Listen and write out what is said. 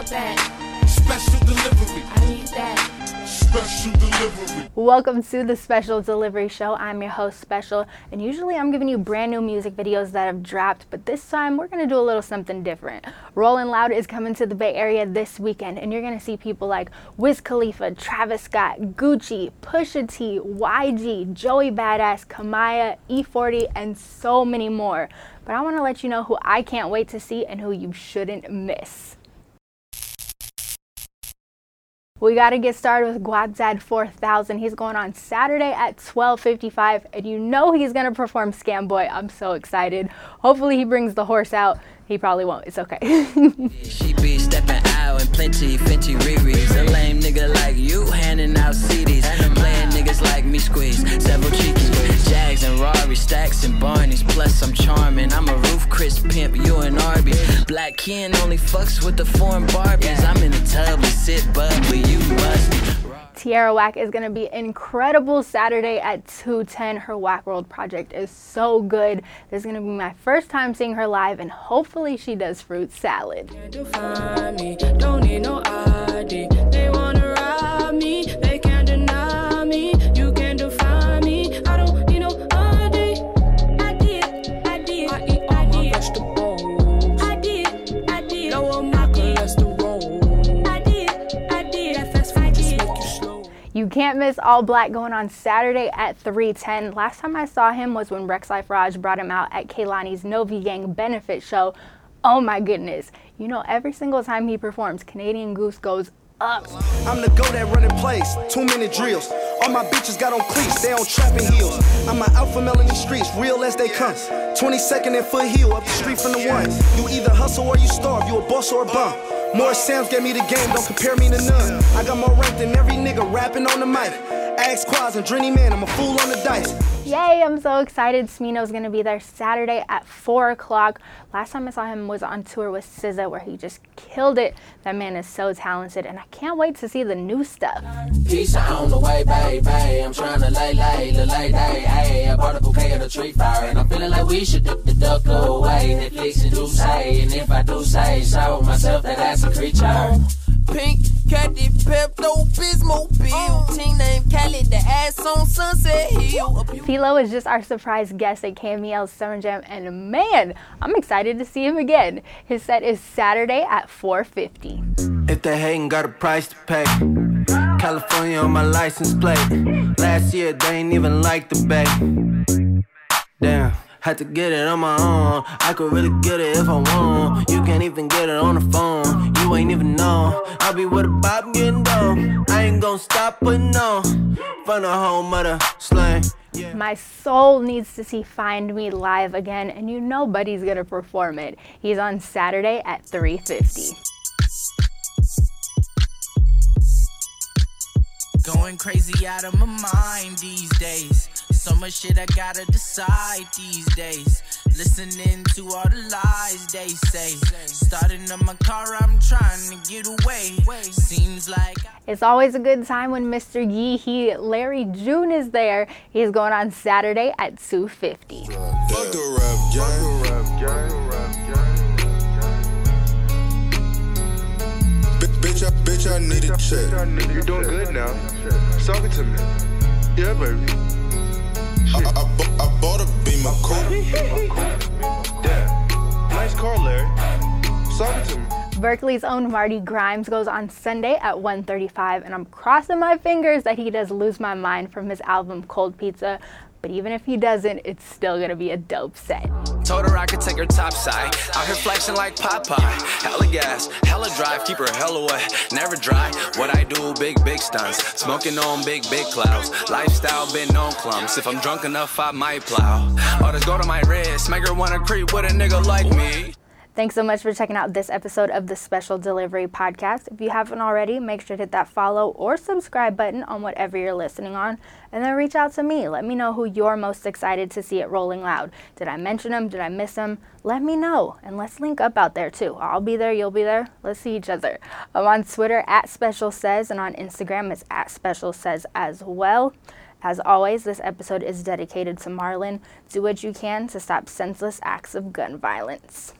want that. Special delivery. I need that. Special delivery. Welcome to the Special Delivery Show. I'm your host, Special, and usually I'm giving you brand new music videos that have dropped, but this time we're gonna do a little something different. Rolling Loud is coming to the Bay Area this weekend, and you're gonna see people like Wiz Khalifa, Travis Scott, Gucci, Pusha T, YG, Joey Badass, Kamaiyah, E40, and so many more. But I wanna let you know who I can't wait to see and who you shouldn't miss. We got to get started with Guapdad 4000. He's going on Saturday at 12:55, and you know he's gonna perform Scam Boy. I'm so excited. Hopefully he brings the horse out. He probably won't. It's okay. she be stepping out in plenty, Fenty. A lame nigga like you handing out CDs. Playing niggas like me squeeze. Several. Jags and stacks and Barneys. Plus I'm charming. I'm a Chris pimp, you and Arby's. Black Ken only fucks with the foreign Barbies. I'm in the tub, we sit bubbly, you must. Tierra Whack is going to be incredible Saturday at 210. Her Whack World project is so good. This is going to be my first time seeing her live, and hopefully, she does fruit salad. You can't miss All Black going on Saturday at 310. Last time I saw him was when Rexx Life Raj brought him out at Kehlani's Novi Gang benefit show. Oh my goodness. You know, every single time he performs, Canadian Goose goes up. I'm the go that running place, two minute drills. All my bitches got on cleats, they on trapping heels. I'm an alpha male in these streets, real as they come. 22nd and foot heel, up the street from the one. You either hustle or you starve, you a boss or a bum. More sounds gave me the game, don't compare me to none. I got more rank than every nigga rapping on the mic. Ask Quaz and Drenny Man, I'm a fool on the dice. Yay, I'm so excited. Smino's gonna be there Saturday at 4 o'clock. Last time I saw him was on tour with SZA where he just killed it. That man is so talented and I can't wait to see the new stuff. Peace on the way, baby. I'm trying to lay, lay, the lay day. Hey, I bought a bouquet of the tree fire and I'm feeling like we should dip the duck away. Netflix and do say, and if I do say so myself that that's a creature. Pink, Caddy, Pepto, Bismol, Bill. Oh. Team named Cali, the ass on Sunset Hill. P-Lo is just our surprise guest at KMEL's Summer Jam, and man, I'm excited to see him again. His set is Saturday at 4:50. If they hating, got a price to pay. California on my license plate. Last year they ain't even like the bay. Damn. Had to get it on my own. I could really get it if I want. You can't even get it on the phone. You ain't even know. I'll be with a bop getting dough. I ain't gonna stop putting on. From the home of the slang. Yeah. My soul needs to see Find Me live again, and you know Buddy's gonna perform it. He's on Saturday at 3:50. Going crazy out of my mind these days. So much shit I gotta decide these days. Listening to all the lies they say. Starting up my car, I'm trying to get away. Seems like it's always a good time when Mr. Yee He Larry June is there. He's going on Saturday at 2:50. Bitch, I, bitch, I need a check. You're doing good now. Talk it to me. Yeah, baby. Nice car, Larry. Talk to me. Berkeley's own Marty Grimes goes on Sunday at 1:35 and I'm crossing my fingers that he does lose my mind from his album Cold Pizza. But even if he doesn't, it's still gonna be a dope set. Told her I could take her top side. Out here flexing like Popeye. Hella gas, hella drive, keep her hella wet. Never dry. What I do, big, big stunts. Smoking on big, big clouds. Lifestyle been on clumps. If I'm drunk enough, I might plow. All this gold on my wrist. Make her wanna creep with a nigga like me. Thanks so much for checking out this episode of the Special Delivery Podcast. If you haven't already, make sure to hit that follow or subscribe button on whatever you're listening on, and then reach out to me. Let me know who you're most excited to see at Rolling Loud. Did I mention them? Did I miss them? Let me know, and let's link up out there too. I'll be there, you'll be there. Let's see each other. I'm on Twitter at Special Says, and on Instagram it's at Special Says as well. As always, this episode is dedicated to Marlon. Do what you can to stop senseless acts of gun violence.